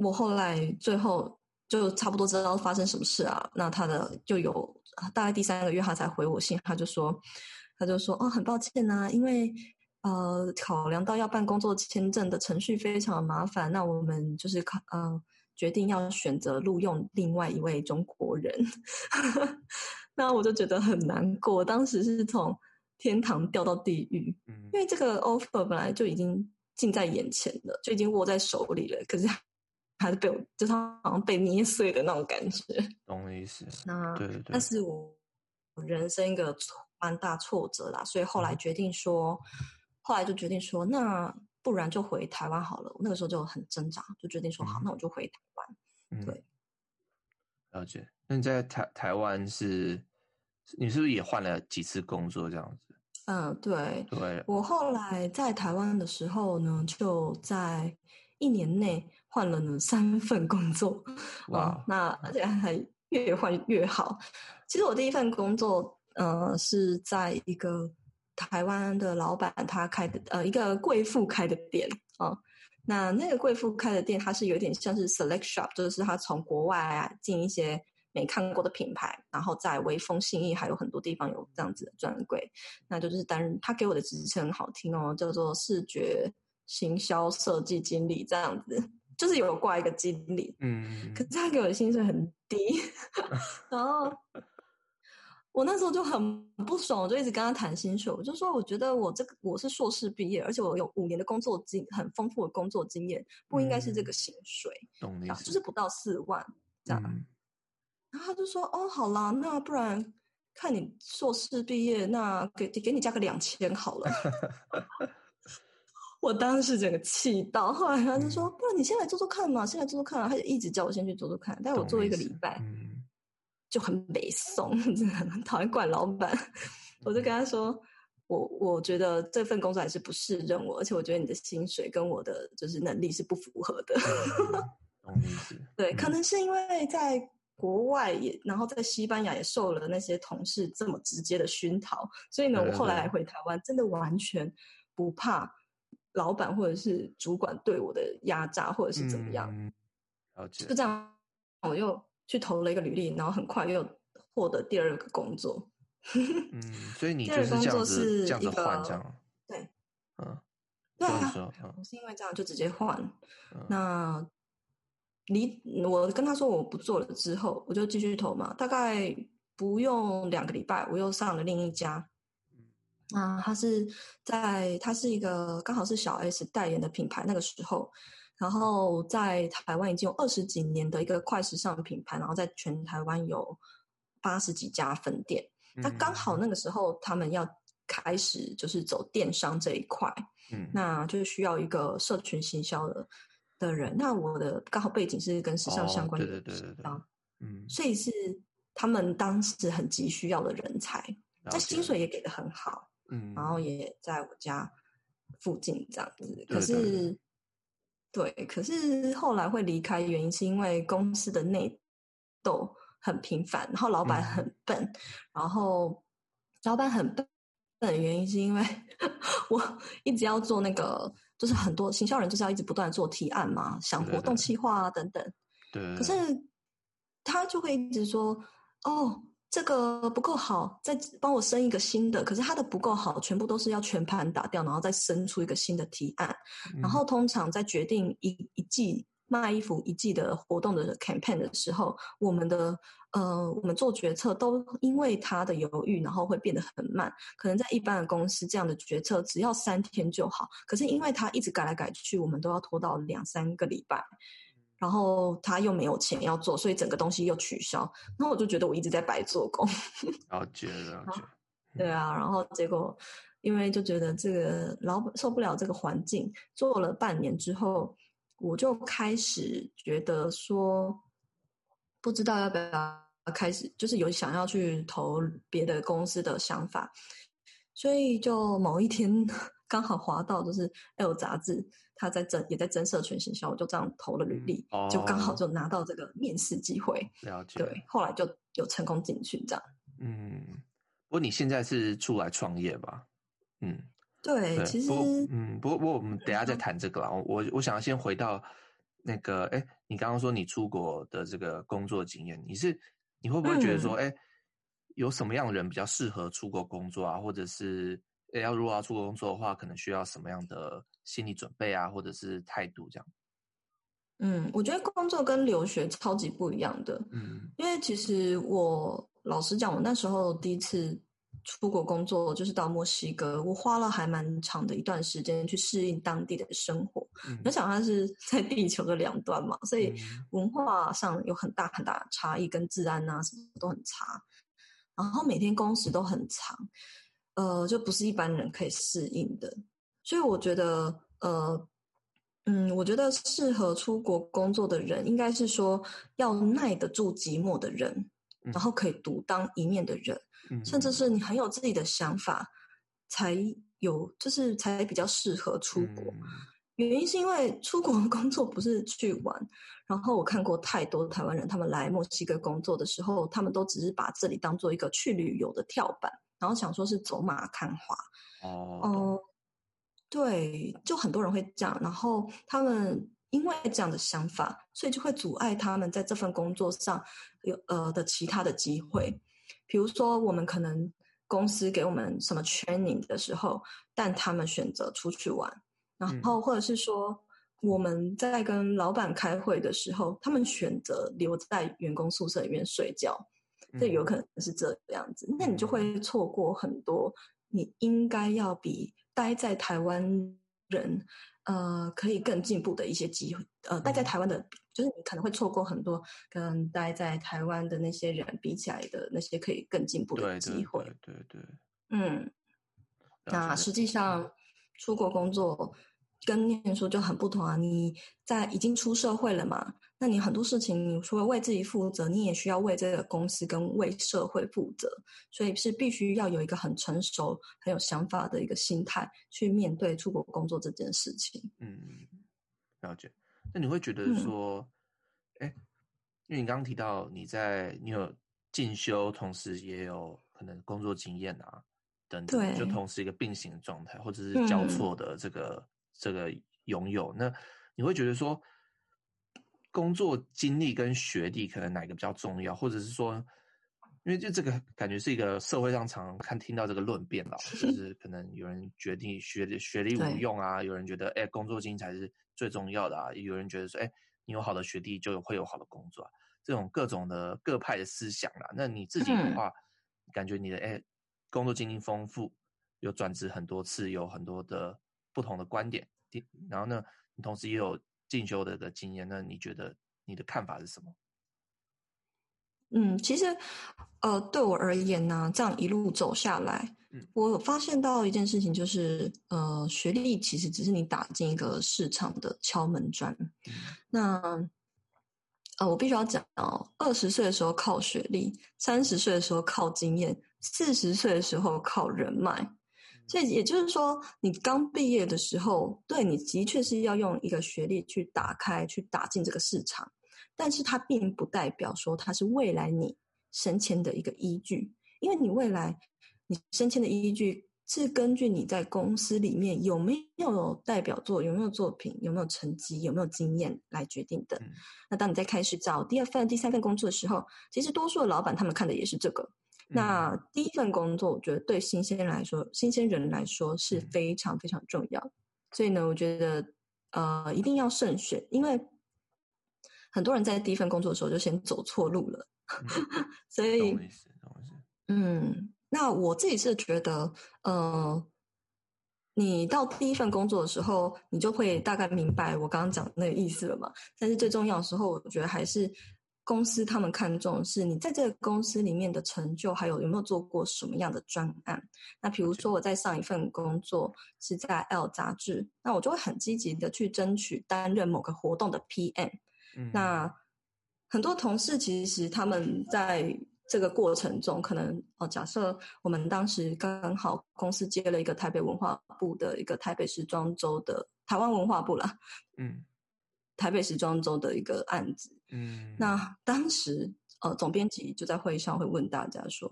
我后来最后就差不多知道发生什么事啊。那他的就有大概第三个月，他才回我信，他就说。他就说：“哦，很抱歉呐、啊，因为呃，考量到要办工作签证的程序非常的麻烦，那我们就是考呃决定要选择录用另外一位中国人。[laughs] ”那我就觉得很难过，当时是从天堂掉到地狱，嗯、因为这个 offer 本来就已经近在眼前了，就已经握在手里了，可是。[laughs] 还是被我，就是他好像被捏碎的那种感觉，懂我意思？那对对对，那是我人生一个蛮大挫折啦，所以后来决定说，嗯、后来就决定说，那不然就回台湾好了。那个时候就很挣扎，就决定说好，嗯、那我就回台湾。嗯、对，了解。那你在台台湾是，你是不是也换了几次工作这样子？嗯，对。对，我后来在台湾的时候呢，就在一年内。换了呢三份工作，哇、嗯，那而且还越换越好。其实我第一份工作，呃，是在一个台湾的老板他开的，呃，一个贵妇开的店啊、嗯。那那个贵妇开的店，它是有点像是 select shop，就是他从国外啊进一些没看过的品牌，然后在微风、信义还有很多地方有这样子的专柜。那就是担任他给我的职称很好听哦，叫做视觉行销设计经理这样子。就是有挂一个经理，嗯，可是他给我的薪水很低，[laughs] 然后我那时候就很不爽，我就一直跟他谈薪水，我就说我觉得我这个我是硕士毕业，而且我有五年的工作经很丰富的工作经验，不应该是这个薪水，懂你意思，就是不到四万这样，嗯、然后他就说哦，好啦，那不然看你硕士毕业，那给给你加个两千好了。[laughs] 我当时整个气到，后来他就说：“嗯、不然你先来做做看嘛，先来做做看。”他就一直叫我先去做做看，但我做一个礼拜，嗯、就很没送，[laughs] 真的很讨厌管老板。嗯、[laughs] 我就跟他说：“我我觉得这份工作还是不适任我，而且我觉得你的薪水跟我的就是能力是不符合的。[laughs] 嗯”对，嗯、可能是因为在国外也，然后在西班牙也受了那些同事这么直接的熏陶，所以呢，我后来回台湾真的完全不怕。老板或者是主管对我的压榨，或者是怎么样，嗯、了解。就这样，我又去投了一个履历，然后很快又获得第二个工作。[laughs] 嗯，所以你就是这样子这样子换这样？对，嗯，对啊，我是因为这样就直接换。嗯、那离我跟他说我不做了之后，我就继续投嘛。大概不用两个礼拜，我又上了另一家。啊，他是在，他是一个刚好是小 S 代言的品牌，那个时候，然后在台湾已经有二十几年的一个快时尚品牌，然后在全台湾有八十几家分店。那、嗯、刚好那个时候他们要开始就是走电商这一块，嗯，那就是需要一个社群行销的的人。那我的刚好背景是跟时尚相关的，对对对对，嗯，所以是他们当时很急需要的人才，那薪水也给的很好。嗯，然后也在我家附近这样子，可是，对，对，对，对，可是后来会离开，原因是因为公司的内斗很频繁，然后老板很笨，嗯、然后老板很笨的原因是因为 [laughs] 我一直要做那个，就是很多行销人就是要一直不断做提案嘛，想活动企划啊等等，对，可是他就会一直说，哦。这个不够好，再帮我生一个新的。可是它的不够好，全部都是要全盘打掉，然后再生出一个新的提案。嗯、然后通常在决定一一季卖衣服一季的活动的 campaign 的时候，我们的呃，我们做决策都因为他的犹豫，然后会变得很慢。可能在一般的公司，这样的决策只要三天就好。可是因为他一直改来改去，我们都要拖到两三个礼拜。然后他又没有钱要做，所以整个东西又取消。然后我就觉得我一直在白做工。了 [laughs] 解了解。对啊，然后结果因为就觉得这个老板受不了这个环境，做了半年之后，我就开始觉得说，不知道要不要开始，就是有想要去投别的公司的想法。所以就某一天 [laughs] 刚好滑到就是《L》杂志。他在征，也在征社群行销，我就这样投了履历，嗯哦、就刚好就拿到这个面试机会。了解。对，后来就有成功进去这样。嗯，不过你现在是出来创业吧？嗯，对，对其实，嗯，不过不过我们等下再谈这个啦。我我想要先回到那个，哎，你刚刚说你出国的这个工作经验，你是你会不会觉得说，哎、嗯，有什么样的人比较适合出国工作啊？或者是要如果要出国工作的话，可能需要什么样的心理准备啊，或者是态度这样？嗯，我觉得工作跟留学超级不一样的。嗯，因为其实我老实讲，我那时候第一次。出国工作就是到墨西哥，我花了还蛮长的一段时间去适应当地的生活。嗯，我想它是在地球的两端嘛，所以文化上有很大很大的差异，跟治安啊什么都很差。然后每天工时都很长，呃，就不是一般人可以适应的。所以我觉得，呃，嗯，我觉得适合出国工作的人，应该是说要耐得住寂寞的人，然后可以独当一面的人。甚至是你很有自己的想法，才有就是才比较适合出国。原因是因为出国工作不是去玩。然后我看过太多台湾人，他们来墨西哥工作的时候，他们都只是把这里当做一个去旅游的跳板，然后想说是走马看花。哦，呃，对，就很多人会这样。然后他们因为这样的想法，所以就会阻碍他们在这份工作上有呃的其他的机会。比如说，我们可能公司给我们什么 training 的时候，但他们选择出去玩，然后或者是说我们在跟老板开会的时候，他们选择留在员工宿舍里面睡觉，这有可能是这样子。那你就会错过很多你应该要比待在台湾人。呃，可以更进步的一些机会。呃，待在台湾的，就是你可能会错过很多跟待在台湾的那些人比起来的那些可以更进步的机会。对对，对对对。嗯，那实际上出国工作跟念书就很不同啊。你在已经出社会了嘛？那你很多事情，你除了为自己负责，你也需要为这个公司跟为社会负责，所以是必须要有一个很成熟、很有想法的一个心态去面对出国工作这件事情。嗯，了解。那你会觉得说，哎、嗯，因为你刚刚提到你在你有进修，同时也有可能工作经验啊等等，就同时一个并行的状态，或者是交错的这个、嗯、这个拥有，那你会觉得说？工作经历跟学历可能哪个比较重要，或者是说，因为就这个感觉是一个社会上常常看听到这个论辩了，就 [laughs] 是可能有人决定学历学历无用啊，有人觉得哎工作经历才是最重要的啊，有人觉得说哎你有好的学历就会有好的工作啊，这种各种的各派的思想啦。那你自己的话，嗯、感觉你的哎工作经历丰富，有转职很多次，有很多的不同的观点，然后呢，你同时也有。进修的的经验，那你觉得你的看法是什么？嗯，其实，呃，对我而言呢、啊，这样一路走下来，嗯，我发现到一件事情，就是，呃，学历其实只是你打进一个市场的敲门砖。嗯、那，呃，我必须要讲哦，二十岁的时候靠学历，三十岁的时候靠经验，四十岁的时候靠人脉。所以也就是说，你刚毕业的时候，对，你的确是要用一个学历去打开、去打进这个市场，但是它并不代表说它是未来你升迁的一个依据，因为你未来你升迁的依据是根据你在公司里面有没有代表作、有没有作品、有没有成绩、有没有经验来决定的。嗯、那当你在开始找第二份、第三份工作的时候，其实多数的老板他们看的也是这个。那第一份工作，我觉得对新鲜人来说，新鲜人来说是非常非常重要。所以呢，我觉得呃一定要慎选，因为很多人在第一份工作的时候就先走错路了。[laughs] 所以，嗯，那我自己是觉得，呃，你到第一份工作的时候，你就会大概明白我刚刚讲的那个意思了嘛。但是最重要的时候，我觉得还是。公司他们看重是你在这个公司里面的成就，还有有没有做过什么样的专案。那比如说我在上一份工作是在 L 杂志，那我就会很积极的去争取担任某个活动的 PM。嗯，那很多同事其实他们在这个过程中，可能哦，假设我们当时刚好公司接了一个台北文化部的一个台北时装周的台湾文化部啦，嗯。台北时装周的一个案子，嗯，那当时呃，总编辑就在会议上会问大家说：“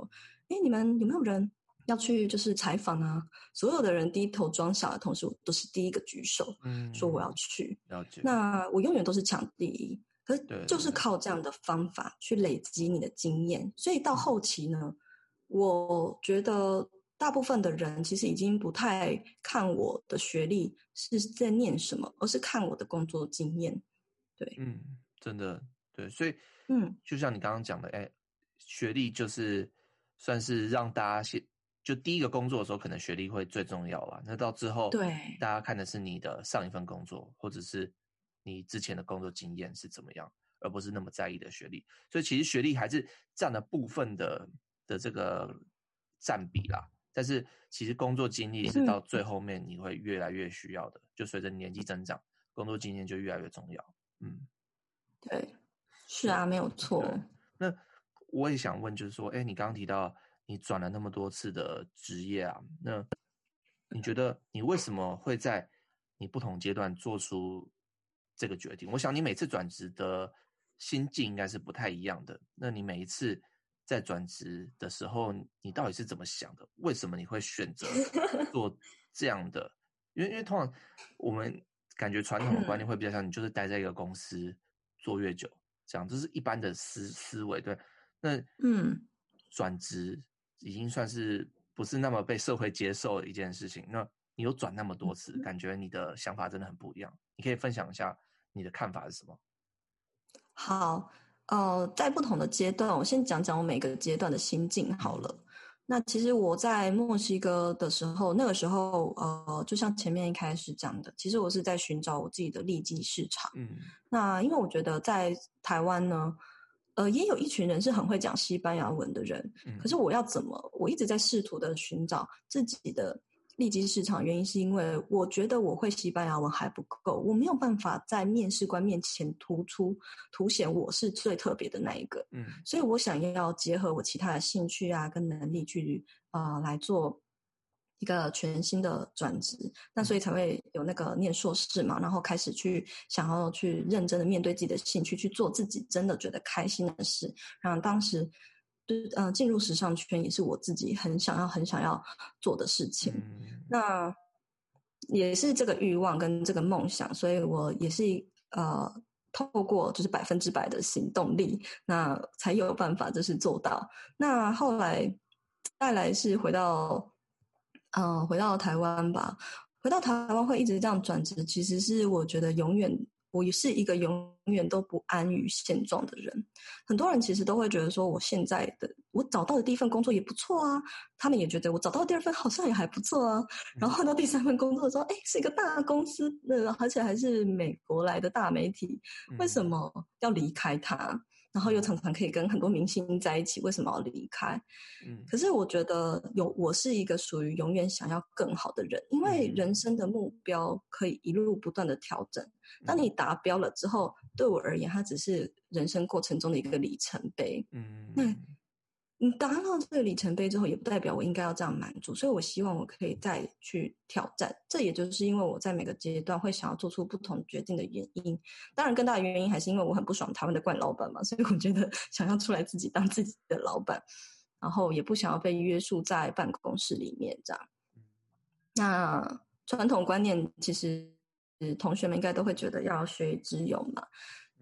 哎，你们有没有人要去就是采访啊？”所有的人低头装傻的同时，我都是第一个举手，嗯，说我要去。了解。那我永远都是抢第一，可是就是靠这样的方法去累积你的经验，所以到后期呢，我觉得大部分的人其实已经不太看我的学历是在念什么，而是看我的工作经验。对，嗯，真的对，所以，嗯，就像你刚刚讲的，哎，学历就是算是让大家先，就第一个工作的时候，可能学历会最重要啦。那到之后，对，大家看的是你的上一份工作，或者是你之前的工作经验是怎么样，而不是那么在意的学历。所以，其实学历还是占了部分的的这个占比啦。但是，其实工作经历是到最后面你会越来越需要的，就随着年纪增长，工作经验就越来越重要。嗯，对，是啊，没有错。那我也想问，就是说，哎，你刚刚提到你转了那么多次的职业啊，那你觉得你为什么会在你不同阶段做出这个决定？我想你每次转职的心境应该是不太一样的。那你每一次在转职的时候，你到底是怎么想的？为什么你会选择 [laughs] 做这样的？因为因为通常我们。感觉传统的观念会比较像，你就是待在一个公司做越久，这样这是一般的思思维。对，那嗯，转职已经算是不是那么被社会接受的一件事情。那你有转那么多次，感觉你的想法真的很不一样。你可以分享一下你的看法是什么？好，呃，在不同的阶段，我先讲讲我每个阶段的心境好了。那其实我在墨西哥的时候，那个时候，呃，就像前面一开始讲的，其实我是在寻找我自己的利基市场。嗯，那因为我觉得在台湾呢，呃，也有一群人是很会讲西班牙文的人，嗯，可是我要怎么？我一直在试图的寻找自己的。利基市场原因是因为我觉得我会西班牙文还不够，我没有办法在面试官面前突出凸显我是最特别的那一个。嗯，所以我想要结合我其他的兴趣啊跟能力去啊、呃、来做一个全新的转职，那所以才会有那个念硕士嘛，然后开始去想要去认真的面对自己的兴趣，去做自己真的觉得开心的事，然后当时。就是呃，进入时尚圈也是我自己很想要、很想要做的事情。嗯、那也是这个欲望跟这个梦想，所以我也是呃，透过就是百分之百的行动力，那才有办法就是做到。那后来再来是回到嗯、呃，回到台湾吧。回到台湾会一直这样转职，其实是我觉得永远。我也是一个永远都不安于现状的人。很多人其实都会觉得说，我现在的我找到的第一份工作也不错啊。他们也觉得我找到第二份好像也还不错啊。然后换到第三份工作的时候，哎，是一个大公司，那而且还是美国来的大媒体，为什么要离开它？然后又常常可以跟很多明星在一起，为什么要离开？嗯，可是我觉得有我是一个属于永远想要更好的人，因为人生的目标可以一路不断的调整。当你达标了之后，对我而言，它只是人生过程中的一个里程碑。嗯，那。你达到这个里程碑之后，也不代表我应该要这样满足，所以我希望我可以再去挑战。这也就是因为我在每个阶段会想要做出不同决定的原因。当然，更大的原因还是因为我很不爽他们的惯老板嘛，所以我觉得 [laughs] 想要出来自己当自己的老板，然后也不想要被约束在办公室里面这样。那传统观念其实同学们应该都会觉得要学以致用嘛。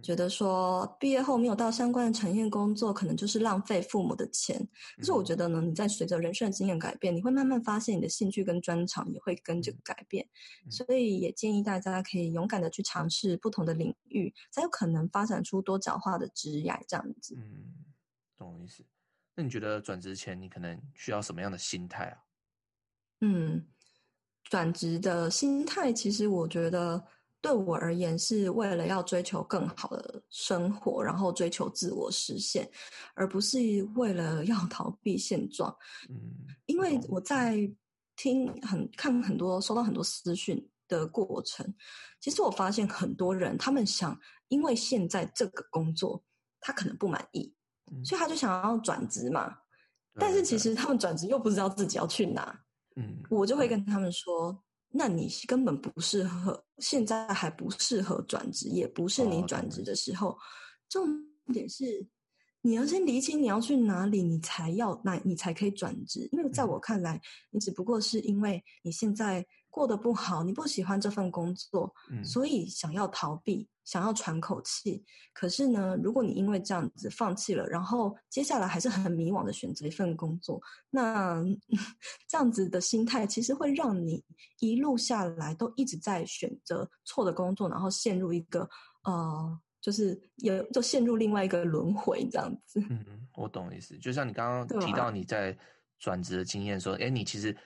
觉得说毕业后没有到相关的产业工作，可能就是浪费父母的钱。可是我觉得呢，你在随着人生的经验改变，你会慢慢发现你的兴趣跟专长也会跟着改变。所以也建议大家可以勇敢的去尝试不同的领域，才有可能发展出多角化的职业这样子。嗯，懂我意思。那你觉得转职前你可能需要什么样的心态啊？嗯，转职的心态其实我觉得。对我而言，是为了要追求更好的生活，然后追求自我实现，而不是为了要逃避现状。嗯，因为我在听很看很多收到很多私讯的过程，其实我发现很多人他们想，因为现在这个工作他可能不满意，嗯，所以他就想要转职嘛。但是其实他们转职又不知道自己要去哪。嗯，我就会跟他们说。那你根本不适合，现在还不适合转职，也不是你转职的时候。Oh. 重点是，你要先厘清你要去哪里，你才要，那你才可以转职。因为在我看来，你只不过是因为你现在过得不好，你不喜欢这份工作，嗯，所以想要逃避，想要喘口气。可是呢，如果你因为这样子放弃了，然后接下来还是很迷惘的选择一份工作，那 [laughs] 这样子的心态其实会让你一路下来都一直在选择错的工作，然后陷入一个呃。就是有就陷入另外一个轮回这样子。嗯嗯，我懂意思。就像你刚刚提到你在转职的经验，说，哎、啊，你其实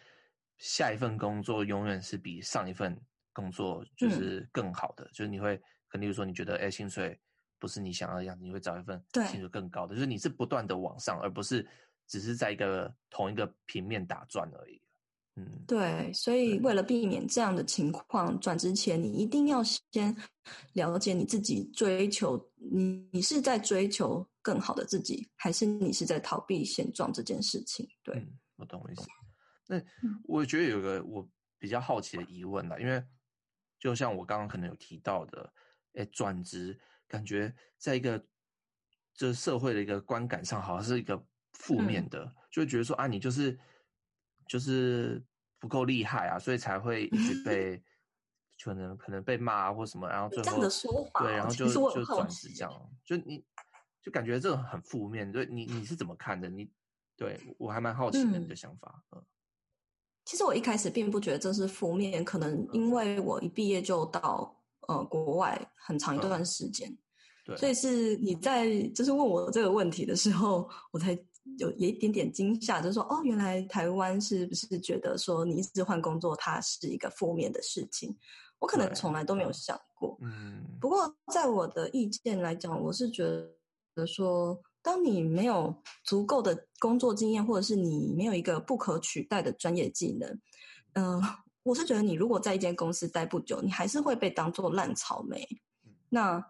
下一份工作永远是比上一份工作就是更好的。嗯、就是你会，可能例如说，你觉得哎，薪水不是你想要的样子，你会找一份薪水更高的。就是你是不断的往上，而不是只是在一个同一个平面打转而已。嗯，对，所以为了避免这样的情况，转职前你一定要先了解你自己追求，你你是在追求更好的自己，还是你是在逃避现状这件事情？对，嗯、我懂我意思。那我觉得有个我比较好奇的疑问啦，因为就像我刚刚可能有提到的，哎，转职感觉在一个这社会的一个观感上，好像是一个负面的，嗯、就会觉得说啊，你就是。就是不够厉害啊，所以才会一直被可能可能被骂啊或什么，然后最后这样的说法，对，然后就就转职这样，就你就感觉这种很负面，对你你是怎么看的？你对我还蛮好奇的你的想法。嗯，其实我一开始并不觉得这是负面，可能因为我一毕业就到呃国外很长一段时间，对，所以是你在就是问我这个问题的时候，我才。有一点点惊吓，就是说，哦，原来台湾是不是觉得说你一直换工作，它是一个负面的事情？我可能从来都没有想过。嗯。不过，在我的意见来讲，我是觉得说，当你没有足够的工作经验，或者是你没有一个不可取代的专业技能，嗯、呃，我是觉得你如果在一间公司待不久，你还是会被当做烂草莓。那。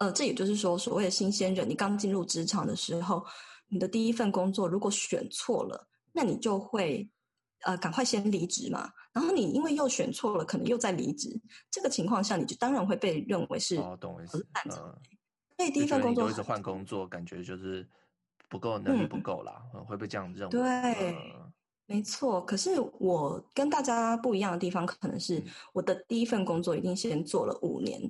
呃，这也就是说，所谓的新鲜人，你刚进入职场的时候，你的第一份工作如果选错了，那你就会呃赶快先离职嘛。然后你因为又选错了，可能又在离职，这个情况下，你就当然会被认为是哦，懂我意思。所以第一份工作一直换工作，感觉就是不够能力不够啦，嗯、会被这样认为。对，嗯、没错。可是我跟大家不一样的地方，可能是我的第一份工作一定先做了五年。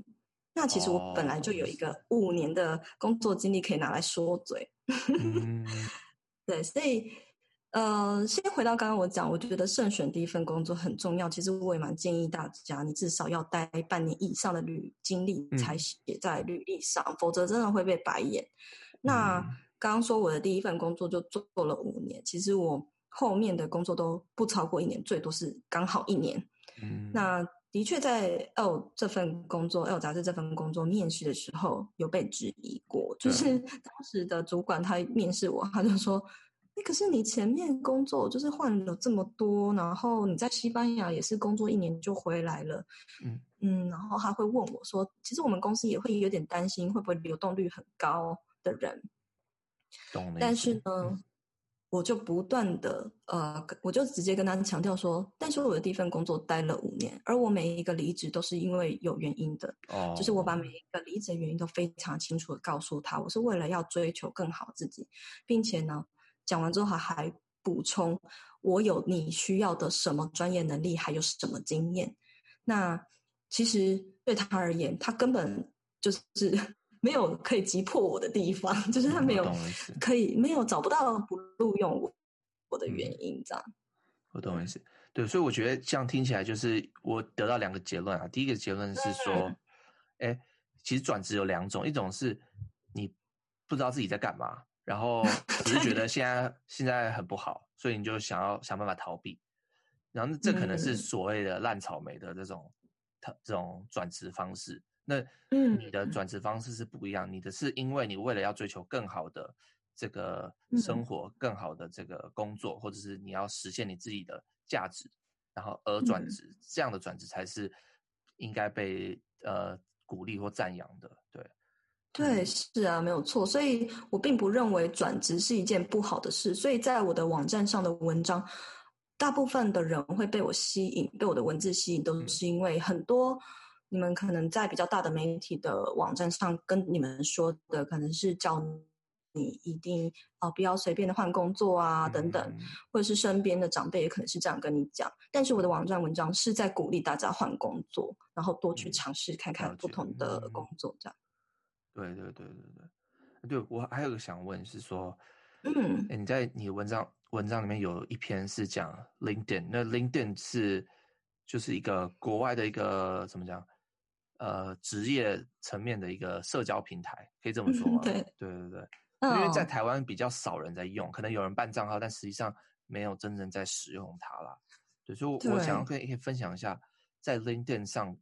那其实我本来就有一个五年的工作经历可以拿来说嘴，嗯、[laughs] 对，所以呃，先回到刚刚我讲，我觉得慎选第一份工作很重要。其实我也蛮建议大家，你至少要待半年以上的履经历才写在履历上，嗯、否则真的会被白眼。那刚刚说我的第一份工作就做了五年，其实我后面的工作都不超过一年，最多是刚好一年。嗯、那。的确，在 L 这份工作，L 杂志这份工作面试的时候有被质疑过，就是当时的主管他面试我，他就说：“哎，可是你前面工作就是换了这么多，然后你在西班牙也是工作一年就回来了，嗯嗯，然后他会问我说，其实我们公司也会有点担心，会不会流动率很高的人？但是呢。嗯”我就不断的呃，我就直接跟他强调说，但是我的第一份工作待了五年，而我每一个离职都是因为有原因的，哦，就是我把每一个离职的原因都非常清楚的告诉他，我是为了要追求更好自己，并且呢，讲完之后还还补充，我有你需要的什么专业能力，还有什么经验，那其实对他而言，他根本就是。[laughs] 没有可以击破我的地方，[laughs] 就是他没有可以没有找不到不录用我我的原因，这样。我懂意思，对，所以我觉得这样听起来就是我得到两个结论啊。第一个结论是说，哎、嗯，其实转职有两种，一种是你不知道自己在干嘛，然后 [laughs] 只是觉得现在现在很不好，所以你就想要想办法逃避，然后这可能是所谓的烂草莓的这种这种转职方式。那你的。转职方式是不一样，嗯、你的是因为你为了要追求更好的这个生活，嗯、更好的这个工作，或者是你要实现你自己的价值，然后而转职，嗯、这样的转职才是应该被呃鼓励或赞扬的。对，对，是啊，没有错。所以我并不认为转职是一件不好的事。所以在我的网站上的文章，大部分的人会被我吸引，被我的文字吸引，都是因为很多。你们可能在比较大的媒体的网站上跟你们说的，可能是叫你一定啊、呃、不要随便的换工作啊等等，嗯、或者是身边的长辈也可能是这样跟你讲。但是我的网站文章是在鼓励大家换工作，然后多去尝试看看不同的工作，这样。对对对对对，对我还有个想问是说，嗯，你在你的文章文章里面有一篇是讲 LinkedIn，那 LinkedIn 是就是一个国外的一个怎么讲？呃，职业层面的一个社交平台，可以这么说吗？对对对对，哦、因为在台湾比较少人在用，可能有人办账号，但实际上没有真正在使用它啦。对，所以我想要可以可以分享一下，在 LinkedIn 上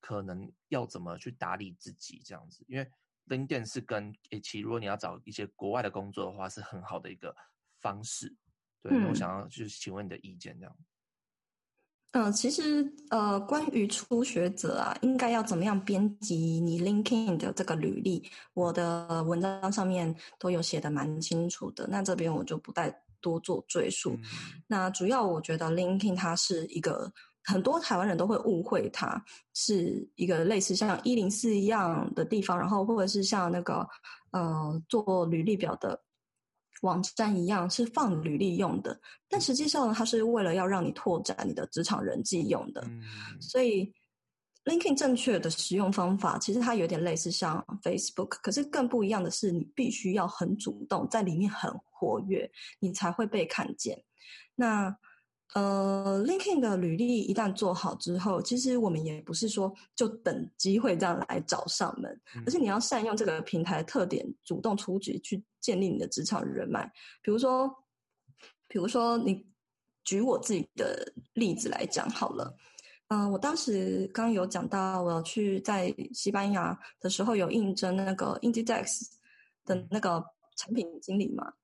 可能要怎么去打理自己这样子，因为 LinkedIn 是跟 H，如果你要找一些国外的工作的话，是很好的一个方式。对，嗯、我想要就是请问你的意见这样。嗯、呃，其实呃，关于初学者啊，应该要怎么样编辑你 LinkedIn 的这个履历，我的文章上面都有写的蛮清楚的。那这边我就不再多做赘述。嗯、那主要我觉得 LinkedIn 它是一个很多台湾人都会误会它是一个类似像一零四一样的地方，然后或者是像那个呃做履历表的。网站一样是放履历用的，但实际上它是为了要让你拓展你的职场人际用的。嗯、所以，LinkedIn 正确的使用方法，其实它有点类似像 Facebook，可是更不一样的是，你必须要很主动，在里面很活跃，你才会被看见。那呃，LinkedIn 的履历一旦做好之后，其实我们也不是说就等机会这样来找上门，嗯、而是你要善用这个平台的特点，主动出击去建立你的职场人脉。比如说，比如说你举我自己的例子来讲好了，嗯、呃，我当时刚有讲到，我要去在西班牙的时候有应征那个 Inditex 的那个产品经理嘛，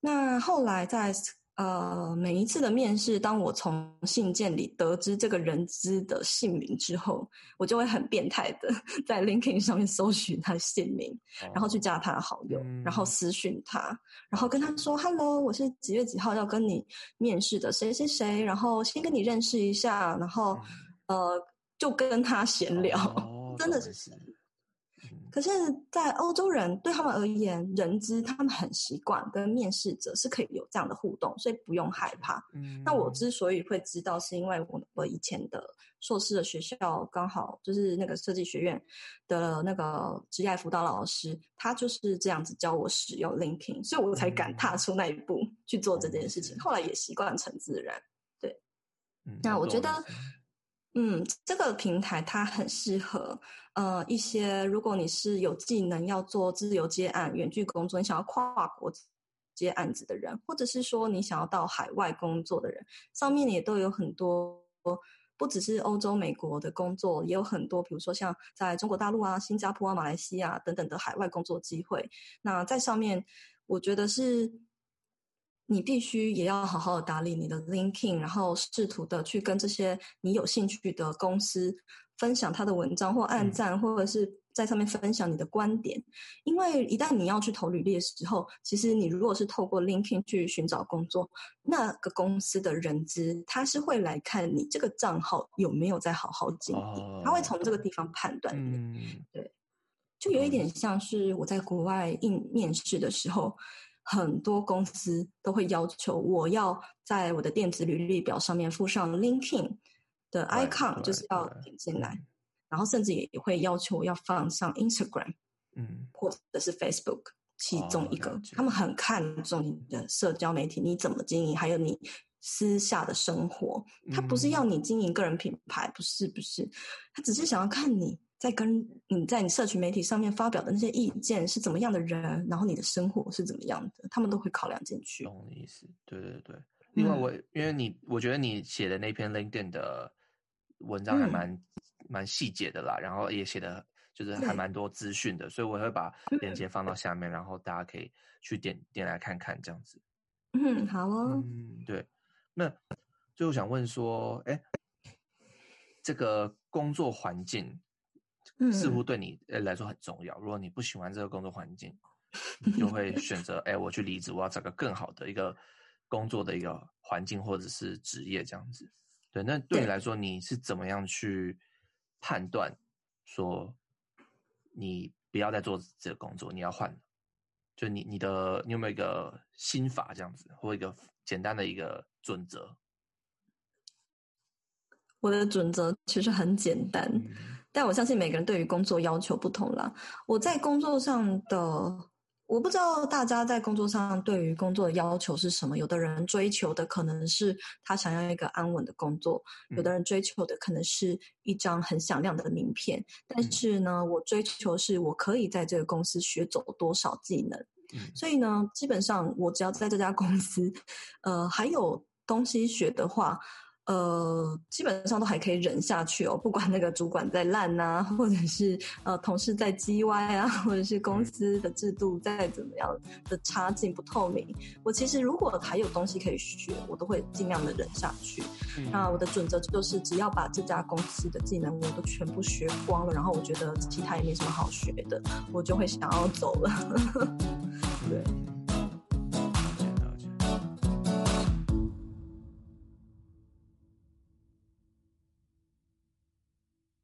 那后来在。呃，每一次的面试，当我从信件里得知这个人资的姓名之后，我就会很变态的 [laughs] 在 LinkedIn 上面搜寻他的姓名，哦、然后去加他的好友，嗯、然后私讯他，然后跟他说：“Hello，我是几月几号要跟你面试的谁谁谁，然后先跟你认识一下，然后、嗯、呃，就跟他闲聊，哦、真的是。”可是，在欧洲人对他们而言，人资他们很习惯跟面试者是可以有这样的互动，所以不用害怕。嗯，那我之所以会知道，是因为我我以前的硕士的学校刚好就是那个设计学院的那个职业辅导老师，他就是这样子教我使用 LinkedIn，所以我才敢踏出那一步去做这件事情。后来也习惯成自然。对，嗯，那我觉得。嗯，嗯这个平台它很适合，呃，一些如果你是有技能要做自由接案、远距工作，你想要跨国接案子的人，或者是说你想要到海外工作的人，上面也都有很多，不只是欧洲、美国的工作，也有很多，比如说像在中国大陆啊、新加坡啊、马来西亚等等的海外工作机会。那在上面，我觉得是。你必须也要好好的打理你的 LinkedIn，然后试图的去跟这些你有兴趣的公司分享他的文章或按赞，或者是在上面分享你的观点。因为一旦你要去投履历的时候，其实你如果是透过 LinkedIn 去寻找工作，那个公司的人资他是会来看你这个账号有没有在好好经营，他会从这个地方判断你。对，就有一点像是我在国外应面试的时候。很多公司都会要求我要在我的电子履历表上面附上 LinkedIn 的 icon，就是要点进来，然后甚至也会要求我要放上 Instagram，嗯，或者是 Facebook 其中一个。他们很看重你的社交媒体，你怎么经营，还有你私下的生活。他不是要你经营个人品牌，不是不是，他只是想要看你。在跟你在你社群媒体上面发表的那些意见是怎么样的人，然后你的生活是怎么样的，他们都会考量进去。懂的意思，对对对。另外我，我、嗯、因为你，我觉得你写的那篇 LinkedIn 的文章还蛮、嗯、蛮细节的啦，然后也写的就是还蛮多资讯的，所以我会把链接放到下面，然后大家可以去点点来看看这样子。嗯，好哦。嗯，对。那最后想问说，哎，这个工作环境。似乎对你来说很重要。如果你不喜欢这个工作环境，你就会 [laughs] 选择哎，我去离职，我要找个更好的一个工作的一个环境或者是职业这样子。对，那对你来说，你是怎么样去判断说你不要再做这个工作，你要换？就你你的你有没有一个心法这样子，或一个简单的一个准则？我的准则其实很简单，嗯、但我相信每个人对于工作要求不同啦。我在工作上的。我不知道大家在工作上对于工作的要求是什么？有的人追求的可能是他想要一个安稳的工作，有的人追求的可能是一张很响亮的名片。但是呢，我追求是我可以在这个公司学走多少技能。所以呢，基本上我只要在这家公司，呃，还有东西学的话。呃，基本上都还可以忍下去哦，不管那个主管再烂呐，或者是呃同事在叽歪啊，或者是公司的制度再怎么样的差劲不透明，我其实如果还有东西可以学，我都会尽量的忍下去。嗯、那我的准则就是，只要把这家公司的技能我都全部学光了，然后我觉得其他也没什么好学的，我就会想要走了。[laughs] 对。